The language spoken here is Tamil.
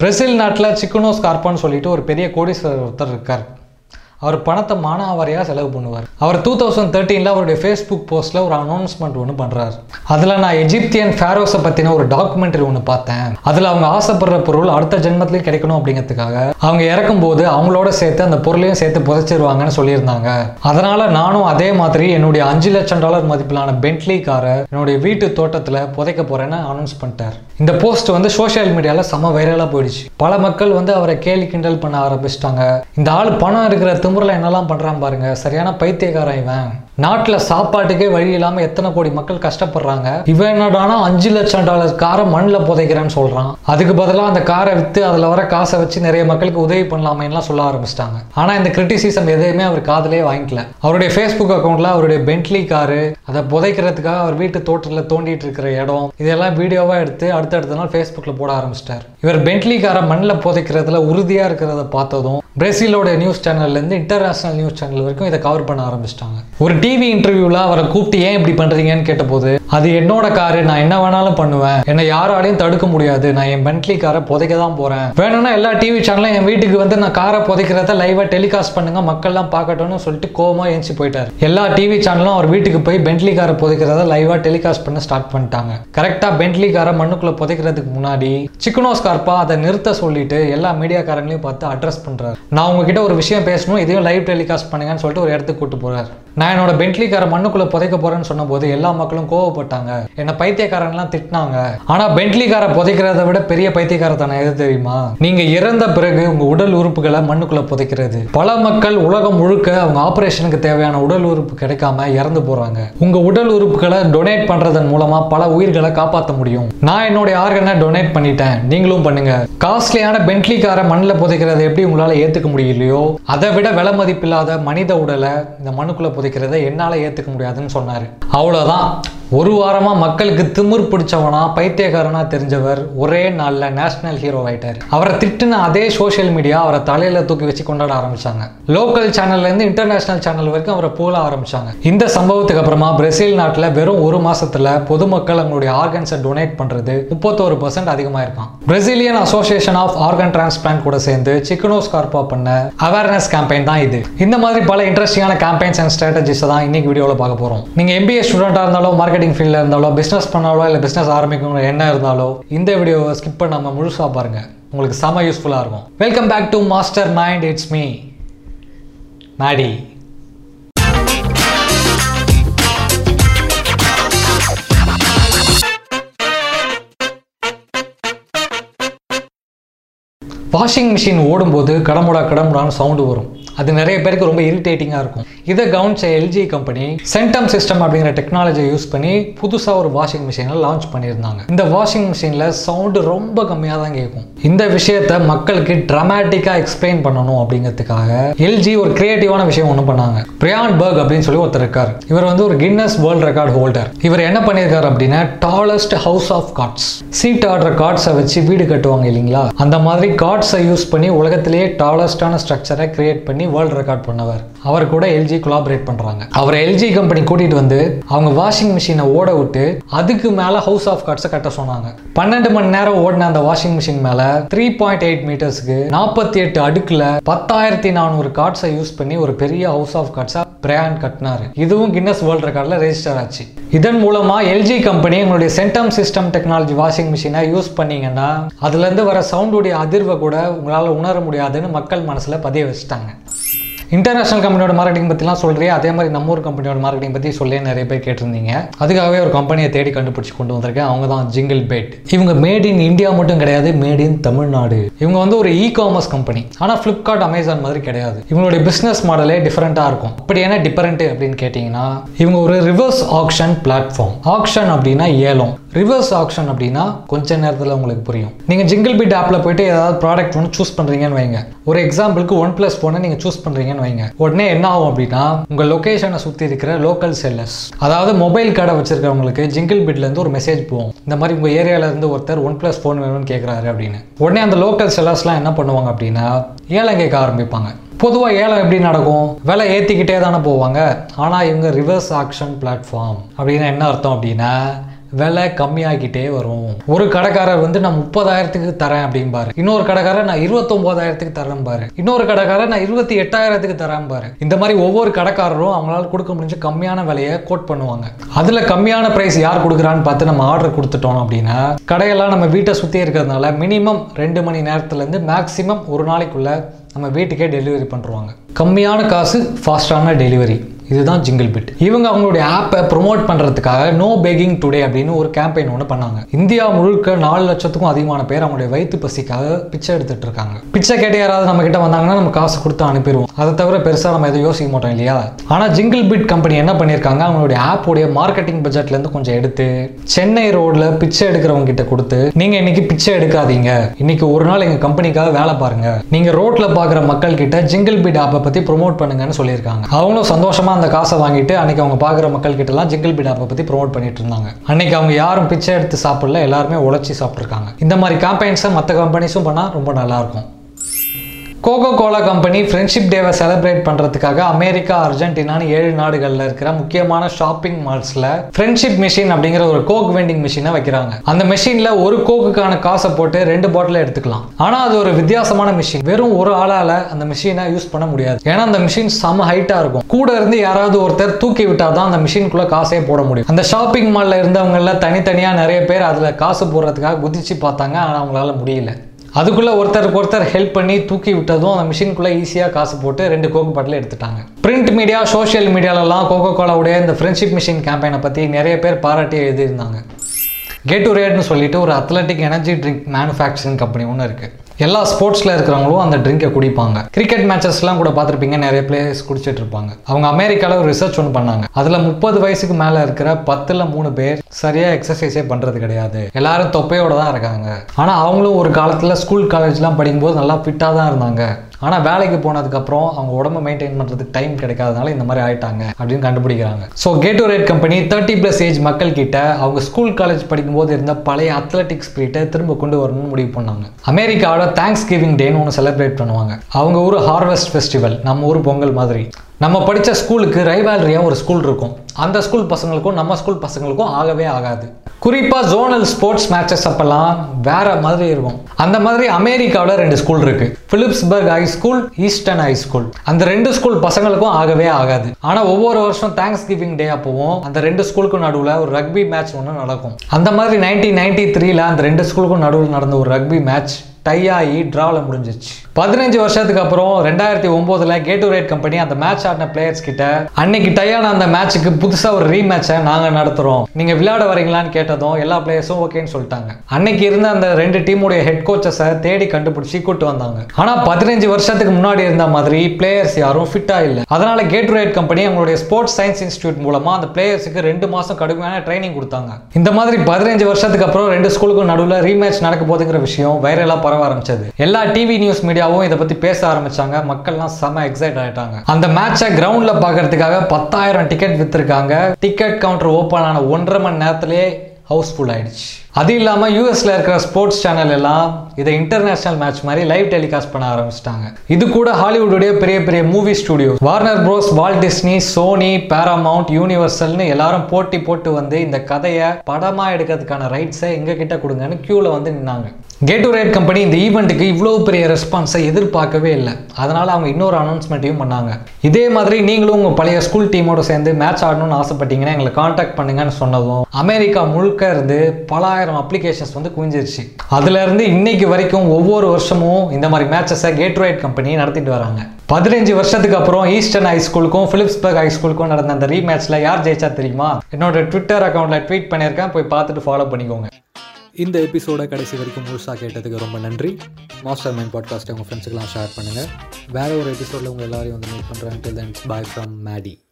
பிரேசில் நாட்டில் சிக்கனோ ஸ்கார்பான்னு சொல்லிட்டு ஒரு பெரிய கோடீஸ்வரர் ஒருத்தர் இருக்கார். அவர் பணத்தை மானாவாரியாக செலவு பண்ணுவார். அவர் டூ தௌசண்ட் தேர்ட்டீனில் அவருடைய ஃபேஸ்புக் போஸ்ட்டில் ஒரு அனௌன்ஸ்மெண்ட் ஒன்று பண்ணுறாரு அதில் நான் எஜிப்தியன் ஃபேரோஸை பற்றின ஒரு டாக்குமெண்ட்ரி ஒன்று பார்த்தேன். அதில் அவங்க ஆசைப்படுற பொருள் அடுத்த ஜென்மத்திலையும் கிடைக்கணும் அப்படிங்கிறதுக்காக அவங்க இறக்கும்போது அவங்களோட சேர்த்து அந்த பொருளையும் சேர்த்து புதைச்சிருவாங்கன்னு சொல்லியிருந்தாங்க. அதனால நானும் அதே மாதிரி என்னுடைய அஞ்சு லட்சம் டாலர் மதிப்பிலான பென்ட்லி காரை என்னுடைய வீட்டு தோட்டத்தில் புதைக்க போறேன்னு அனௌன்ஸ் பண்ணிட்டார். இந்த போஸ்ட் வந்து சோஷியல் மீடியாவில் செம வைரலாக போயிடுச்சு. பல மக்கள் வந்து அவரை கேலி கிண்டல் பண்ண ஆரம்பிச்சிட்டாங்க. இந்த ஆள் பணம் இருக்கிற முறையில் என்னெல்லாம் பண்ணுறான் பாருங்க. சரியான பைத்தியக்காரன் இவன். நாட்டில் சாப்பாட்டுக்கே வழி இல்லாமல் எத்தனை கோடி மக்கள் கஷ்டப்படுறாங்க. இவன் என்னடானா அஞ்சு லட்சம் டாலர் காரை மண்ணில் புதைக்கிறேன்னு சொல்கிறான் அதுக்கு பதிலாக அந்த காரை விற்று அதில் வர காசை வச்சு நிறைய மக்களுக்கு உதவி பண்ணலாமேலாம் சொல்ல ஆரம்பிச்சிட்டாங்க. ஆனால் இந்த கிரிட்டிசிசம் எதையுமே அவர் காதலே வாங்கிக்கல. அவருடைய ஃபேஸ்புக் அக்கௌண்ட்டில் அவருடைய பென்ட்லி காரு அதை புதைக்கிறதுக்காக அவர் வீட்டு தோட்டத்தில் தோண்டிட்டு இருக்கிற இடம் இதெல்லாம் வீடியோவாக எடுத்து அடுத்தடுத்த நாள் ஃபேஸ்புக்கில் போட ஆரம்பிச்சிட்டார். இவர் பென்ட்லி காரை மண்ணில் புதைக்கிறதுல உறுதியாக இருக்கிறத பார்த்ததும் பிரேசிலோட நியூஸ் சேனல்லேருந்து இன்டர்நேஷனல் நியூஸ் சேனல் வரைக்கும் இதை கவர் பண்ண ஆரம்பிச்சிட்டாங்க. ஒரு டிவி இன்டர்வியூவில் அவரை கூப்பிட்டு ஏன் இப்படி பண்ணுறீங்கன்னு கேட்டபோது அது என்னோட காரு நான் என்ன வேணாலும் பண்ணுவேன். என்னை யாராலையும் தடுக்க முடியாது. நான் என் பென்ட்லி காரை புதைக்க தான் போகிறேன் வேணும்னா எல்லா டிவி சேனலும் என் வீட்டுக்கு வந்து நான் காரை புதைக்கிறத லைவாக டெலிகாஸ்ட் பண்ணுங்க. மக்கள்லாம் பார்க்கட்டும்னு சொல்லிட்டு கோமா ஏஞ்சி போயிட்டார். எல்லா டிவி சேனலும் அவர் வீட்டுக்கு போய் பென்ட்லி காரை புதைக்கிறத லைவாக டெலிகாஸ்ட் பண்ண ஸ்டார்ட் பண்ணிட்டாங்க. கரெக்டாக பென்ட்லி காரை மண்ணுக்குள்ளே புதைக்கிறதுக்கு முன்னாடி சிக்கனோ ஸ்கார்பா அதை நிறுத்த சொல்லிட்டு எல்லா மீடியாக்காரங்களையும் பார்த்து அட்ரஸ் பண்ணுறாரு நான் உங்ககிட்ட ஒரு விஷயம் பேசணும் இதையும் லைவ் டெலிகாஸ்ட் பண்ணுங்கன்னு சொல்லிட்டு ஒரு இடத்துக்கு கூட்டு போறாரு. நான் என்னோட பென்ட்லிக்கார மண்ணுக்குள்ள புதைக்க போறேன்னு சொன்னபோது எல்லா மக்களும் கோவப்பட்டாங்க. என்ன பைத்தியக்காரன்லாம் திட்டினாங்க. ஆனா பென்ட்லிக்கார புதைக்கிறத விட பெரிய பைத்தியக்காரத்தான எது தெரியுமா? நீங்க இறந்த பிறகு உங்க உடல் உறுப்புகளை மண்ணுக்குள்ள புதைக்கிறது. பல மக்கள் உலகம் முழுக்க அவங்க ஆபரேஷனுக்கு தேவையான உடல் உறுப்பு கிடைக்காம இறந்து போறாங்க. உங்க உடல் உறுப்புகளை டொனேட் பண்றதன் மூலமா பல உயிர்களை காப்பாற்ற முடியும். நான் என்னுடைய ஆர்கனை டொனேட் பண்ணிட்டேன். நீங்களும் பண்ணுங்க. காஸ்ட்லியான பென்ட்லிக்கார மண்ணில் புதைக்கிறத எப்படி உங்களால ஏத்துக்க முடியலையோ அதை விட விலை மதிப்பில்லாத மனித உடலை இந்த மண்ணுக்குள்ள புதைக்கிறத என்னால ஏத்துக்க முடியாதுன்னு சொன்னாரு. அவ்வளவுதான். ஒரு வாரமா மக்களுக்கு திமிர் பிடிச்சவனா பைத்தியக்காரனா தெரிஞ்சவர் ஒரே நாளில் நேஷனல் ஹீரோ ஆயிட்டார். அவரை திட்டுன அதே சோஷியல் மீடியா அவரை தலையில தூக்கி வச்சு கொண்டாட ஆரம்பிச்சாங்க. லோக்கல் சேனல்ல இருந்து இன்டர்நேஷனல் சேனல் வரைக்கும் அவரை போல ஆரம்பிச்சாங்க. இந்த சம்பவத்துக்கு அப்புறமா பிரேசில் நாட்டில் வெறும் ஒரு மாசத்துல பொதுமக்கள் அவங்களுடைய ஆர்கன்ஸை டொனேட் பண்றது முப்பத்தோரு பர்சன்ட் அதிகமா இருக்கான் Brazilian association of organ transplant கூட சேர்ந்து சிக்கனோ கார்பா பண்ண அவேர்னஸ் கேம்பெயின் தான் இது. இந்த மாதிரி பல இன்ட்ரெஸ்டிங்கான கேம்பெயின்ஸ் அண்ட் ஸ்ட்ராட்டஜிஸ் தான் இன்னைக்கு வீடியோவில் பார்க்க போறோம். நீங்க எம்பிஏ ஸ்டூடெண்டா இருந்தாலும் மார்க்கெட்டிங் ஃபீல்டில் இருந்தாலோ பிஸ்னஸ் பண்ணாலோ இல்லை பிஸ்னஸ் ஆரம்பிக்கணும் என்ன இருந்தாலோ இந்த வீடியோவை ஸ்கிப் பண்ணாமல் முழுசாக பாருங்கள் உங்களுக்கு செம யூஸ்ஃபுல்லாக இருக்கும். Welcome back to master mind it's me Maddy washing machine ஓடும்போது கடமுடா கடமுடான்னு சவுண்டு வரும். அது நிறைய பேருக்கு ரொம்ப இரிட்டேட்டிங்காக இருக்கும். இதை கவனிச்ச எல்ஜி கம்பெனி சென்டம் சிஸ்டம் அப்படிங்கிற டெக்னாலஜியை யூஸ் பண்ணி புதுசாக ஒரு வாஷிங் மிஷினை லான்ச் பண்ணியிருந்தாங்க. இந்த வாஷிங் மிஷினில் சவுண்டு ரொம்ப கம்மியாக தான் கேட்கும். இந்த விஷயத்த மக்களுக்கு ட்ரமேட்டிக்காக எக்ஸ்பிளைன் பண்ணணும் அப்படிங்கிறதுக்காக எல்ஜி ஒரு கிரியேட்டிவான விஷயம் ஒன்று பண்ணாங்க. பிரியான் பர்க் அப்படின்னு சொல்லி ஒருத்தர் இருக்கார். இவர் வந்து ஒரு கின்னஸ் வேர்ல்ட் ரெக்கார்ட் ஹோல்டர் இவர் என்ன பண்ணியிருக்காரு அப்படின்னா டாலஸ்ட் ஹவுஸ் ஆஃப் கார்ட்ஸ் சீட் ஆடுற கார்ட்ஸை வச்சு வீடு கட்டுவாங்க இல்லைங்களா? அந்த மாதிரி கார்ட்ஸை யூஸ் பண்ணி உலகத்திலேயே டாலஸ்டான ஸ்ட்ரக்சரை கிரியேட் பண்ணி வேர்ல்ட் ரெக்கார்ட் பண்ணவர். அவர் கூட எல்ஜி கொலாபரேட் பண்றாங்க. அவர் எல்ஜி கம்பெனி கூட்டிட்டு வந்து அவங்க வாஷிங் மிஷினை ஓட விட்டு அதுக்கு மேல ஹவுஸ் ஆஃப் கார்ட்ஸை கட்ட சொன்னாங்க. பன்னெண்டு மணி நேரம் ஓடின அந்த வாஷிங் மிஷின் மேல த்ரீ பாயிண்ட் எயிட் மீட்டர்ஸ்க்கு நாற்பத்தி எட்டு அடுக்குல பத்தாயிரத்தி நானூறு கார்ட்ஸை யூஸ் பண்ணி ஒரு பெரிய ஹவுஸ் ஆஃப் கார்ட்ஸாக பிராண்ட் கட்டினார். இதுவும் கின்னஸ் வேர்ல்ட் ரெக்கார்டில் ரெஜிஸ்டர் ஆச்சு. இதன் மூலமாக எல்ஜி கம்பெனி உங்களுடைய சென்டம் சிஸ்டம் டெக்னாலஜி வாஷிங் மிஷினை யூஸ் பண்ணிங்கன்னா அதுலேருந்து வர சவுண்டுடைய அதிர்வை கூட உங்களால் உணர முடியாதுன்னு மக்கள் மனசில் பதிய வச்சுட்டாங்க. இன்டர்நேஷனல் கம்பெனியோட மார்க்கெட்டிங் பற்றிலாம் சொல்கிறேன் அதே மாதிரி நம்ம ஊர் கம்பெனியோட மார்க்கெட்டிங் பற்றி சொல்லி நிறைய பேர் கேட்டிருந்தீங்க. அதுக்காகவே ஒரு கம்பெனியை தேடி கண்டுபிடிச்சி கொண்டு வந்திருக்கேன். அவங்க தான் ஜிங்கிள் பேட் இவங்க மேட் இன் இந்தியா மட்டும் கிடையாது மேட் இன் தமிழ்நாடு. இவங்க வந்து ஒரு இ காமர்ஸ் கம்பெனி ஆனால் ஃப்ளிப்கார்ட் அமேசான் மாதிரி கிடையாது. இவங்களுடைய பிஸ்னஸ் மாடலே டிஃப்ரெண்ட்டாக இருக்கும். அப்படி என்ன டிஃபரெண்ட் அப்படின்னு கேட்டிங்கன்னா இவங்க ஒரு ரிவர்ஸ் ஆக்ஷன் பிளாட்ஃபார்ம் ஆக்ஷன் அப்படின்னா ஏலம். ரிவர்ஸ் ஆக்ஷன் அப்படின்னா கொஞ்ச நேரத்தில் உங்களுக்கு புரியும். நீங்கள் ஜிங்கிள் பிட் ஆப்பில் போயிட்டு ஏதாவது ப்ராடக்ட் ஒன்று சூஸ் பண்ணுறீங்கன்னு வைங்க. ஒரு எக்ஸாம்பிளுக்கு ஒன் ப்ளஸ் ஃபோனை நீங்கள் சூஸ் பண்ணுறீங்கன்னு வைங்க. உடனே என்ன ஆகும் அப்படின்னா உங்கள் லொக்கேஷனை சுற்றி இருக்கிற லோக்கல் செல்லர்ஸ் அதாவது மொபைல் கடை வச்சிருக்கவங்களுக்கு ஜிங்கிள் பிட்லேருந்து ஒரு மெசேஜ் போகும். இந்த மாதிரி உங்கள் ஏரியாவிலேருந்து ஒருத்தர் ஒன் ப்ளஸ் ஃபோன் வேணும்னு கேட்குறாரு அப்படின்னு. உடனே அந்த லோக்கல் செல்லர்ஸ்லாம் என்ன பண்ணுவாங்க அப்படின்னா ஏலம் கேட்க ஆரம்பிப்பாங்க. பொதுவாக ஏலம் எப்படி நடக்கும்? விலை ஏற்றிக்கிட்டே தானே போவாங்க. ஆனால் இவங்க ரிவர்ஸ் ஆக்ஷன் பிளாட்ஃபார்ம் அப்படின்னா என்ன அர்த்தம் அப்படின்னா விலை கம்மியாகிட்டே வரும். ஒரு கடைக்காரர் வந்து நான் முப்பதாயிரத்துக்கு தரேன் அப்படிம்பாரு இன்னொரு கடைக்காரர் நான் இருபத்தொம்போதாயிரத்துக்கு தரேன் பாரு. இன்னொரு கடைக்காரர் நான் இருபத்தி எட்டாயிரத்துக்கு தரேன் பாரு. இந்த மாதிரி ஒவ்வொரு கடைக்காரரும் அவங்களால கொடுக்க முடிஞ்ச கம்மியான விலையை கோட் பண்ணுவாங்க. அதுல கம்மியான பிரைஸ் யார் கொடுக்குறான்னு பார்த்து நம்ம ஆர்டர் கொடுத்துட்டோம் அப்படின்னா கடையெல்லாம் நம்ம வீட்டை சுற்றி இருக்கிறதுனால மினிமம் ரெண்டு மணி நேரத்துலேருந்து மேக்ஸிமம் ஒரு நாளைக்குள்ள நம்ம வீட்டுக்கே டெலிவரி பண்ணுறாங்க கம்மியான காசு ஃபாஸ்டான டெலிவரி இதுதான் ஜிங்கிள் பிட் இவங்க அவங்களுடைய ஆப்பை ப்ரொமோட் பண்ணுறதுக்காக நோ பேக்கிங் டுடே அப்படின்னு ஒரு கேம்பெயின் ஒன்று பண்ணாங்க. இந்தியா முழுக்க நாலு லட்சத்துக்கும் அதிகமான பேர் அவங்களுடைய வயிற்று பசிக்காக பிச்சை எடுத்துட்டு இருக்காங்க. பிச்சை கேட்டு யாராவது நம்ம கிட்ட வந்தாங்கன்னா நம்ம காசு கொடுத்து அனுப்பிடுவோம். அதை தவிர பெருசாக நம்ம எதுவும் யோசிக்க மாட்டோம் இல்லையா? ஆனால் ஜிங்கிள் பிட் கம்பெனி என்ன பண்ணியிருக்காங்க? அவங்களுடைய ஆப்போடைய மார்க்கெட்டிங் பட்ஜெட்லேருந்து கொஞ்சம் எடுத்து சென்னை ரோடில் பிச்சை எடுக்கிறவங்க கிட்ட கொடுத்து நீங்கள் இன்னைக்கு பிச்சை எடுக்காதீங்க. இன்னைக்கு ஒரு நாள் எங்கள் கம்பெனிக்காக வேலை பாருங்க. நீங்கள் ரோட்டில் பார்க்குற மக்கள் கிட்ட ஜிங்கிள் பிட் ஆப்பை பற்றி ப்ரோமோட் பண்ணுங்கன்னு சொல்லியிருக்காங்க. அவங்களும் சந்தோஷமாக அந்த காசை வாங்கிட்டு அன்றைக்கி அவங்க பார்க்குற மக்கள்கிட்டலாம் ஜிங்கிள் பிட் ஆப்பை பத்தி பண்ணிட்டு இருந்தாங்க. அன்னைக்கு அவங்க யாரும் பிச்சை எடுத்து சாப்பிடல எல்லாருமே உழைச்சி சாப்பிட்ருக்காங்க இந்த மாதிரி கேம்பெயின்ஸை மற்ற கம்பெனிஸும் பண்ணால் ரொம்ப நல்லாயிருக்கும் கோகோ கோலா கம்பெனி ஃப்ரெண்ட்ஷிப் டேவை செலிப்ரேட் பண்ணுறதுக்காக அமெரிக்கா அர்ஜென்டினான்னு ஏழு நாடுகளில் இருக்கிற முக்கியமான ஷாப்பிங் மால்ஸில் ஃப்ரெண்ட்ஷிப் மிஷின் அப்படிங்கிற ஒரு கோக் வெண்டிங் மிஷினை வைக்கிறாங்க. அந்த மிஷினில் ஒரு கோக்குக்கான காசை போட்டு ரெண்டு பாட்டில் எடுத்துக்கலாம். ஆனால் அது ஒரு வித்தியாசமான மிஷின் வெறும் ஒரு ஆளால் அந்த மிஷினை யூஸ் பண்ண முடியாது. ஏன்னா அந்த மிஷின் செம ஹைட்டாக இருக்கும். கூட இருந்து யாராவது ஒருத்தர் தூக்கி விட்டால் தான் அந்த மிஷினுக்குள்ளே காசே போட முடியும். அந்த ஷாப்பிங் மாலில் இருந்தவங்களில் தனித்தனியாக நிறைய பேர் அதில் காசு போடுறதுக்காக குதிச்சு பார்த்தாங்க. ஆனால் அவங்களால முடியல. அதுக்குள்ளே ஒருத்தருக்கு ஒருத்தர் ஹெல்ப் பண்ணி தூக்கி விட்டதும் அந்த மிஷினுக்குள்ளே ஈஸியாக காசு போட்டு ரெண்டு கோகோ பாட்டில் எடுத்துட்டாங்க. பிரிண்ட் மீடியா சோஷியல் மீடியாலலாம் கோகோ கோலாவுடைய இந்த ஃப்ரெண்ட்ஷிப் மிஷின் கேம்பெயினை பற்றி நிறைய பேர் பாராட்டி எழுதியிருந்தாங்க. கேட்டு ரேட்னு சொல்லிட்டு ஒரு athletic energy drink manufacturing company ஒன்று இருக்குது எல்லா ஸ்போர்ட்ஸில் இருக்கிறவங்களும் அந்த ட்ரிங்கை குடிப்பாங்க. கிரிக்கெட் மேட்சஸ்லாம் கூட பார்த்துருப்பீங்க நிறைய பிளேயர்ஸ் குடிச்சிட்டு இருப்பாங்க. அவங்க அமெரிக்காவில் ஒரு ரிசர்ச் ஒன்று பண்ணாங்க. அதில் முப்பது வயசுக்கு மேலே இருக்கிற பத்தில் மூணு பேர் சரியாக எக்ஸசைஸே பண்ணுறது கிடையாது. எல்லாரும் தொப்பையோடு தான் இருக்காங்க. ஆனால் அவங்களும் ஒரு காலத்தில் ஸ்கூல் காலேஜ்லாம் படிக்கும்போது நல்லா ஃபிட்டாக தான் இருந்தாங்க. ஆனால் வேலைக்கு போனதுக்கப்புறம் அவங்க உடம்பு மெயின்டைன் பண்ணுறதுக்கு டைம் கிடைக்காதனால இந்த மாதிரி ஆயிட்டாங்க அப்படின்னு கண்டுபிடிக்கிறாங்க. So Gatorade company thirty plus age மக்கள் கிட்ட அவங்க ஸ்கூல் காலேஜ் படிக்கும்போது இருந்த பழைய அத்லட்டிக் ஸ்பிரிட்டை திரும்ப கொண்டு வரணும்னு முடிவு பண்ணாங்க. அமெரிக்காவோட தேங்க்ஸ் கிவிங் டேன்னு ஒன்று செலிப்ரேட் பண்ணுவாங்க. அவங்க ஊர் ஹார்வெஸ்ட் ஃபெஸ்டிவல் நம்ம ஊர் பொங்கல் மாதிரி. நம்ம படித்த ஸ்கூலுக்கு ரைவாலரியாக ஒரு ஸ்கூல் இருக்கும். அந்த ஸ்கூல் பசங்களுக்கும் நம்ம ஸ்கூல் பசங்களுக்கும் ஆகவே ஆகாது. குறிப்பாக ஜோனல் ஸ்போர்ட்ஸ் மேட்சஸ் அப்பெல்லாம் வேற மாதிரி இருக்கும். அந்த மாதிரி அமெரிக்காவில் ரெண்டு ஸ்கூல் இருக்கு. Philipsburg high school Eastern high school அந்த ரெண்டு ஸ்கூல் பசங்களுக்கும் ஆகவே ஆகாது. ஆனால் ஒவ்வொரு வருஷம் தேங்க்ஸ் கிவிங் டே அப்போவும் அந்த ரெண்டு ஸ்கூலுக்கும் நடுவில் ஒரு ரக்பி மேட்ச் ஒன்று நடக்கும். அந்த மாதிரி நைன்டீன் நைன்டி த்ரீல அந்த ரெண்டு ஸ்கூலுக்கும் நடுவில் நடந்த ஒரு ரக்பி மேட்ச் டை ஆகி ட்ராவில் முடிஞ்சிச்சு பதினஞ்சு வருஷத்துக்கு அப்புறம் ரெண்டாயிரத்தி ஒம்போதுல கேட்டோ ரைட் கம்பெனி அந்த மேட்ச் ஆடின பிளேயர்ஸ் கிட்ட அன்னைக்கு டையான அந்த மேட்ச்சுக்கு புதுசாக ஒரு ரீமேட்சை நாங்கள் நடத்துகிறோம் நீங்கள் விளையாட வரீங்களான்னு கேட்டதும் எல்லா பிளேயர்ஸும் ஓகேன்னு சொல்லிட்டாங்க. அன்னைக்கு இருந்த அந்த ரெண்டு டீமுடைய ஹெட் கோச்சஸை தேடி கண்டுபிடிச்சி கூட்டு வந்தாங்க. ஆனால் பதினஞ்சு வருஷத்துக்கு முன்னாடி இருந்த மாதிரி பிளேயர்ஸ் யாரும் ஃபிட்டாக இல்லை. அதனால கேட்டோ ரைட் கம்பெனி அவங்களுடைய ஸ்போர்ட்ஸ் சயின்ஸ் இன்ஸ்டியூட் மூலமாக அந்த பிளேயர்ஸுக்கு ரெண்டு மாதம் கடுமையான ட்ரைனிங் கொடுத்தாங்க. இந்த மாதிரி பதினஞ்சு வருஷத்துக்கு அப்புறம் ரெண்டு ஸ்கூலுக்கும் நடுவில் ரீமேட்ச் நடக்க போதுங்கிற விஷயம் வைரலாக பரவ ஆரம்பிச்சது. எல்லா டிவி நியூஸ் மீடியாவும் இதை பத்தி பேச ஆரம்பிச்சாங்க. மக்கள்லாம் செம எக்ஸைட் ஆயிட்டாங்க. அந்த மேட்சை கிரவுண்ட்ல பார்க்கறதுக்காக பத்தாயிரம் டிக்கெட் விற்றுருக்காங்க டிக்கெட் கவுண்டர் ஓப்பன் ஆன ஒன்றரை மணி நேரத்திலே ஹவுஸ்ஃபுல் ஆயிடுச்சு. அது இல்லாமல் யூஎஸ்ல இருக்கிற ஸ்போர்ட்ஸ் சேனல் எல்லாம் இதை இன்டர்நேஷனல் மேட்ச் மாதிரி லைவ் டெலிகாஸ்ட் பண்ண ஆரம்பிச்சிட்டாங்க. இது கூட ஹாலிவுட்டுடைய பெரிய பெரிய movie studio Warner Bros Walt Disney Sony Paramount யூனிவர்சல்னு எல்லாரும் போட்டி போட்டு வந்து இந்த கதையை படமா எடுக்கிறதுக்கான ரைட்ஸை எங்ககிட்ட கொடுங்கன்னு கியூல வந்து நின்னாங்க. கேட்டோ ரேட் கம்பெனி இந்த ஈவெண்ட்டுக்கு இவ்வளோ பெரிய ரெஸ்பான்ஸை எதிர்பார்க்கவே இல்லை. அதனால் அவங்க இன்னொரு அனௌன்ஸ்மெண்ட்டையும் பண்ணாங்க. இதே மாதிரி நீங்களும் உங்கள் பழைய ஸ்கூல் டீமோட சேர்ந்து மேட்ச் ஆடணும்னு ஆசைப்பட்டீங்கன்னா எங்களை காண்டாக்ட் பண்ணுங்கன்னு சொன்னதும் அமெரிக்கா முழுக்க இருந்து பலாயிரம் அப்ளிகேஷன்ஸ் வந்து குவிஞ்சிருச்சு. அதுலேருந்து இன்னைக்கு வரைக்கும் ஒவ்வொரு வருஷமும் இந்த மாதிரி மேட்சஸை கேட்டோ ரைட் கம்பெனி நடத்திட்டு வராங்க. பதினஞ்சு வருஷத்துக்கு அப்புறம் ஈஸ்டர்ன் ஹைஸ்கூலுக்கும் பிலிப்ஸ்பர்க் ஹை நடந்த அந்த ரீமேட்ச்ல யார் ஜெயிச்சா தெரியுமா? என்னோட ட்விட்டர் அக்கௌண்ட்ல ட்வீட் பண்ணியிருக்கேன். போய் பார்த்துட்டு ஃபாலோ பண்ணிக்கோங்க. இந்த எபிசோட கடைசி வரைக்கும் முழுசாக கேட்டதுக்கு ரொம்ப நன்றி. மாஸ்டர் மைண்ட் பாட்காஸ்ட்டை உங்கள் ஃப்ரெண்ட்ஸுக்கெலாம் ஷேர் பண்ணுங்கள் வேறு ஒரு எபிசோடில் உங்கள் எல்லாரையும் வந்து மீட் பண்ணுறேன் till then bye from Maddy